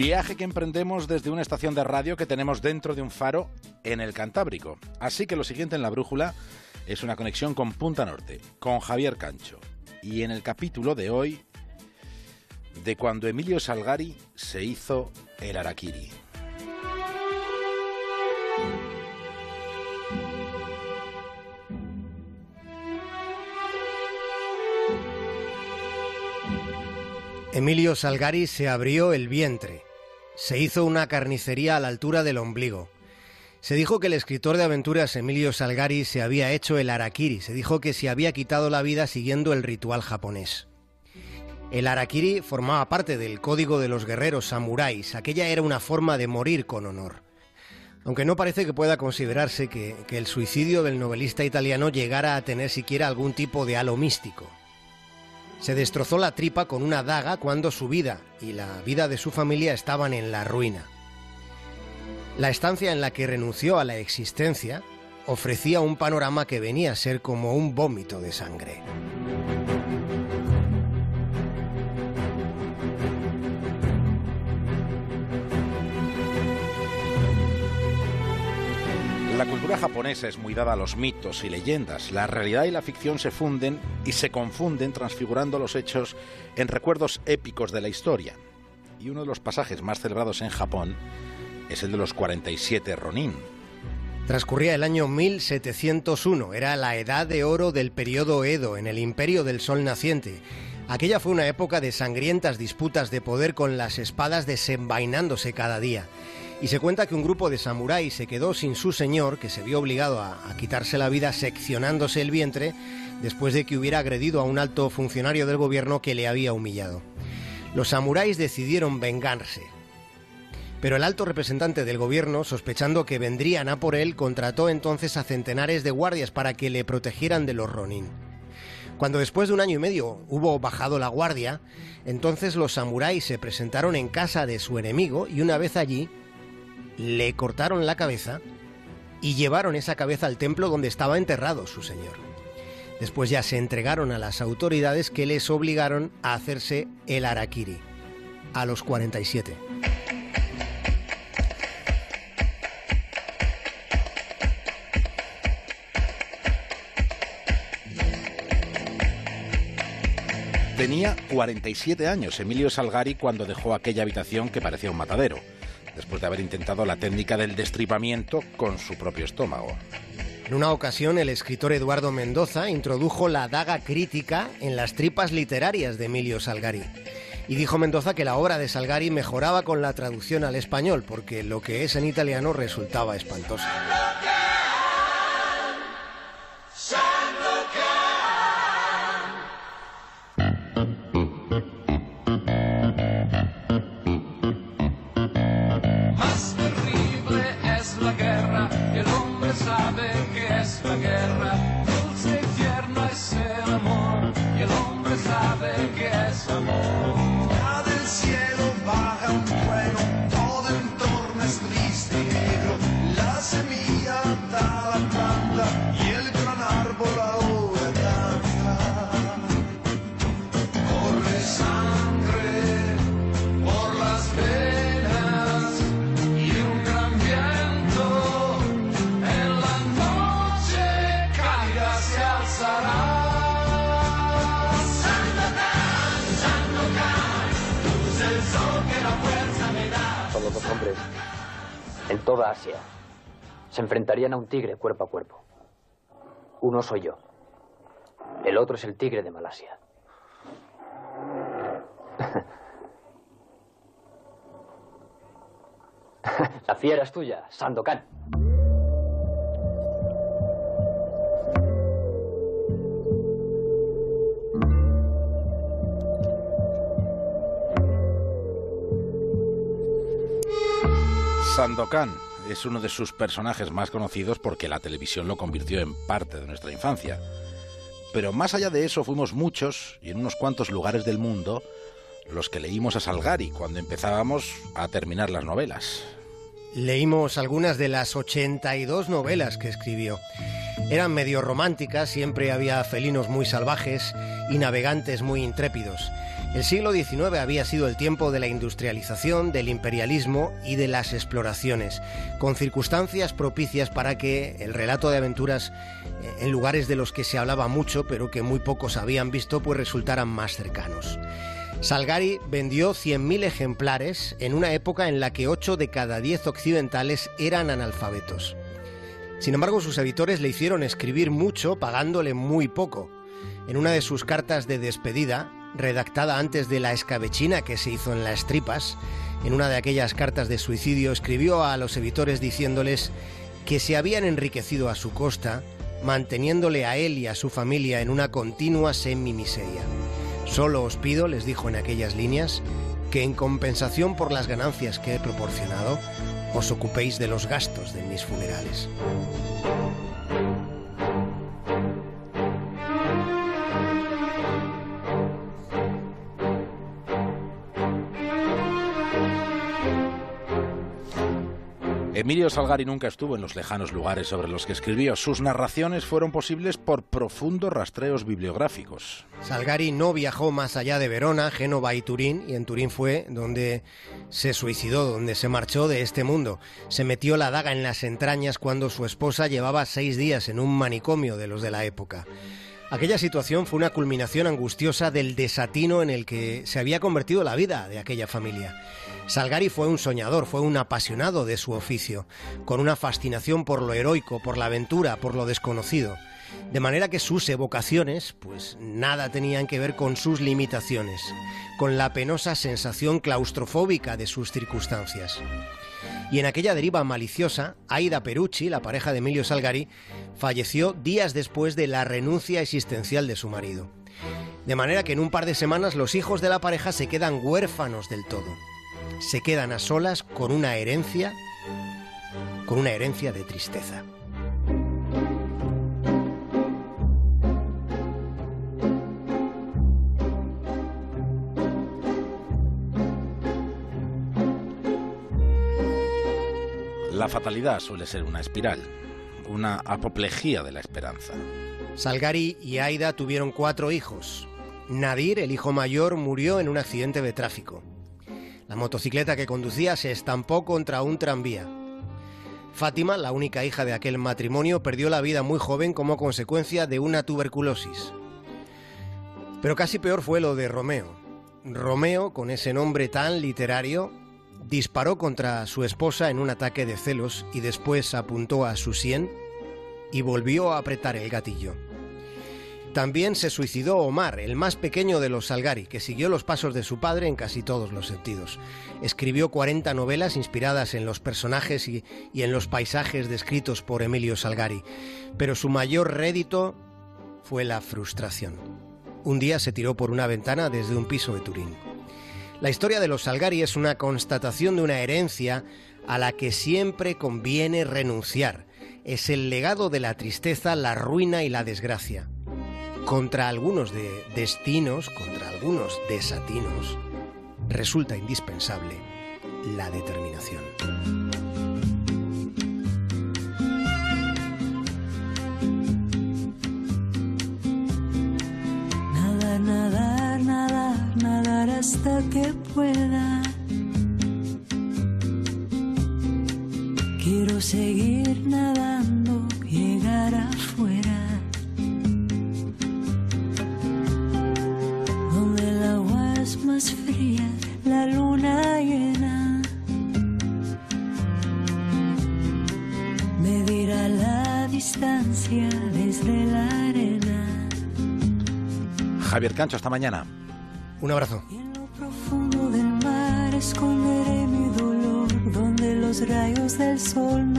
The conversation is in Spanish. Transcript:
Viaje que emprendemos desde una estación de radio que tenemos dentro de un faro en el Cantábrico. Así que lo siguiente en la brújula es una conexión con Punta Norte, con Javier Cancho. Y en el capítulo de hoy, de cuando Emilio Salgari se hizo el Araquiri. Emilio Salgari se abrió el vientre. Se hizo una carnicería a la altura del ombligo. Se dijo que el escritor de aventuras Emilio Salgari se había hecho el arakiri. Se dijo que se había quitado la vida siguiendo el ritual japonés. El arakiri formaba parte del código de los guerreros samuráis. Aquella era una forma de morir con honor. Aunque no parece que pueda considerarse que, que el suicidio del novelista italiano llegara a tener siquiera algún tipo de halo místico. Se destrozó la tripa con una daga cuando su vida y la vida de su familia estaban en la ruina. La estancia en la que renunció a la existencia ofrecía un panorama que venía a ser como un vómito de sangre. Cultura japonesa es muy dada a los mitos y leyendas. La realidad y la ficción se funden y se confunden transfigurando los hechos en recuerdos épicos de la historia. Y uno de los pasajes más celebrados en Japón es el de los 47 Ronin. Transcurría el año 1701, era la edad de oro del periodo Edo en el imperio del sol naciente. Aquella fue una época de sangrientas disputas de poder con las espadas desenvainándose cada día y se cuenta que un grupo de samuráis se quedó sin su señor, que se vio obligado a, quitarse la vida seccionándose el vientre después de que hubiera agredido a un alto funcionario del gobierno que le había humillado. Los samuráis decidieron vengarse. Pero el alto representante del gobierno, sospechando que vendrían a por él, contrató entonces a centenares de guardias para que le protegieran de los ronin. Cuando después de un año y medio hubo bajado la guardia, entonces los samuráis se presentaron en casa de su enemigo y una vez allí le cortaron la cabeza y llevaron esa cabeza al templo donde estaba enterrado su señor. Después ya se entregaron a las autoridades que les obligaron a hacerse el harakiri a los 47. Tenía 47 años Emilio Salgari cuando dejó aquella habitación que parecía un matadero de haber intentado la técnica del destripamiento con su propio estómago. En una ocasión, el escritor Eduardo Mendoza introdujo la daga crítica en las tripas literarias de Emilio Salgari. Y dijo Mendoza que la obra de Salgari mejoraba con la traducción al español, porque lo que es en italiano resultaba espantoso. Sabe que es en toda Asia se enfrentarían a un tigre cuerpo a cuerpo. Uno soy yo. El otro es el tigre de Malasia. La fiera es tuya, Sandokan. Sandokan es uno de sus personajes más conocidos porque la televisión lo convirtió en parte de nuestra infancia. Pero más allá de eso fuimos muchos, y en unos cuantos lugares del mundo, los que leímos a Salgari cuando empezábamos a terminar las novelas. Leímos algunas de las 82 novelas que escribió. Eran medio románticas, siempre había felinos muy salvajes y navegantes muy intrépidos. El siglo XIX había sido el tiempo de la industrialización, del imperialismo y de las exploraciones, con circunstancias propicias para que el relato de aventuras eh, en lugares de los que se hablaba mucho, pero que muy pocos habían visto, pues resultaran más cercanos. Salgari vendió 100.000 ejemplares en una época en la que 8 de cada 10 occidentales eran analfabetos. Sin embargo, sus editores le hicieron escribir mucho pagándole muy poco. En una de sus cartas de despedida, redactada antes de la escabechina que se hizo en las tripas, en una de aquellas cartas de suicidio escribió a los editores diciéndoles que se habían enriquecido a su costa, manteniéndole a él y a su familia en una continua semi-miseria. Solo os pido, les dijo en aquellas líneas, que en compensación por las ganancias que he proporcionado, os ocupéis de los gastos de mis funerales. Emilio Salgari nunca estuvo en los lejanos lugares sobre los que escribió. Sus narraciones fueron posibles por profundos rastreos bibliográficos. Salgari no viajó más allá de Verona, Génova y Turín, y en Turín fue donde se suicidó, donde se marchó de este mundo. Se metió la daga en las entrañas cuando su esposa llevaba seis días en un manicomio de los de la época. Aquella situación fue una culminación angustiosa del desatino en el que se había convertido la vida de aquella familia. Salgari fue un soñador, fue un apasionado de su oficio, con una fascinación por lo heroico, por la aventura, por lo desconocido. De manera que sus evocaciones, pues nada tenían que ver con sus limitaciones, con la penosa sensación claustrofóbica de sus circunstancias. Y en aquella deriva maliciosa, Aida Perucci, la pareja de Emilio Salgari, falleció días después de la renuncia existencial de su marido. De manera que en un par de semanas los hijos de la pareja se quedan huérfanos del todo se quedan a solas con una herencia, con una herencia de tristeza. La fatalidad suele ser una espiral, una apoplejía de la esperanza. Salgari y Aida tuvieron cuatro hijos. Nadir, el hijo mayor, murió en un accidente de tráfico. La motocicleta que conducía se estampó contra un tranvía. Fátima, la única hija de aquel matrimonio, perdió la vida muy joven como consecuencia de una tuberculosis. Pero casi peor fue lo de Romeo. Romeo, con ese nombre tan literario, disparó contra su esposa en un ataque de celos y después apuntó a su sien y volvió a apretar el gatillo. También se suicidó Omar, el más pequeño de los Salgari, que siguió los pasos de su padre en casi todos los sentidos. Escribió 40 novelas inspiradas en los personajes y, y, en los paisajes descritos por Emilio Salgari, pero su mayor rédito fue la frustración. Un día se tiró por una ventana desde un piso de Turín. La historia de los Salgari es una constatación de una herencia a la que siempre conviene renunciar. Es el legado de la tristeza, la ruina y la desgracia contra algunos de destinos, contra algunos desatinos, resulta indispensable la determinación. Hasta que pueda. Quiero seguir nadando, llegar afuera. más fría, la luna llena. Medirá la distancia desde la arena. Javier Cancho, hasta mañana. Un abrazo. Esconderé mi dolor, donde los rayos del sol no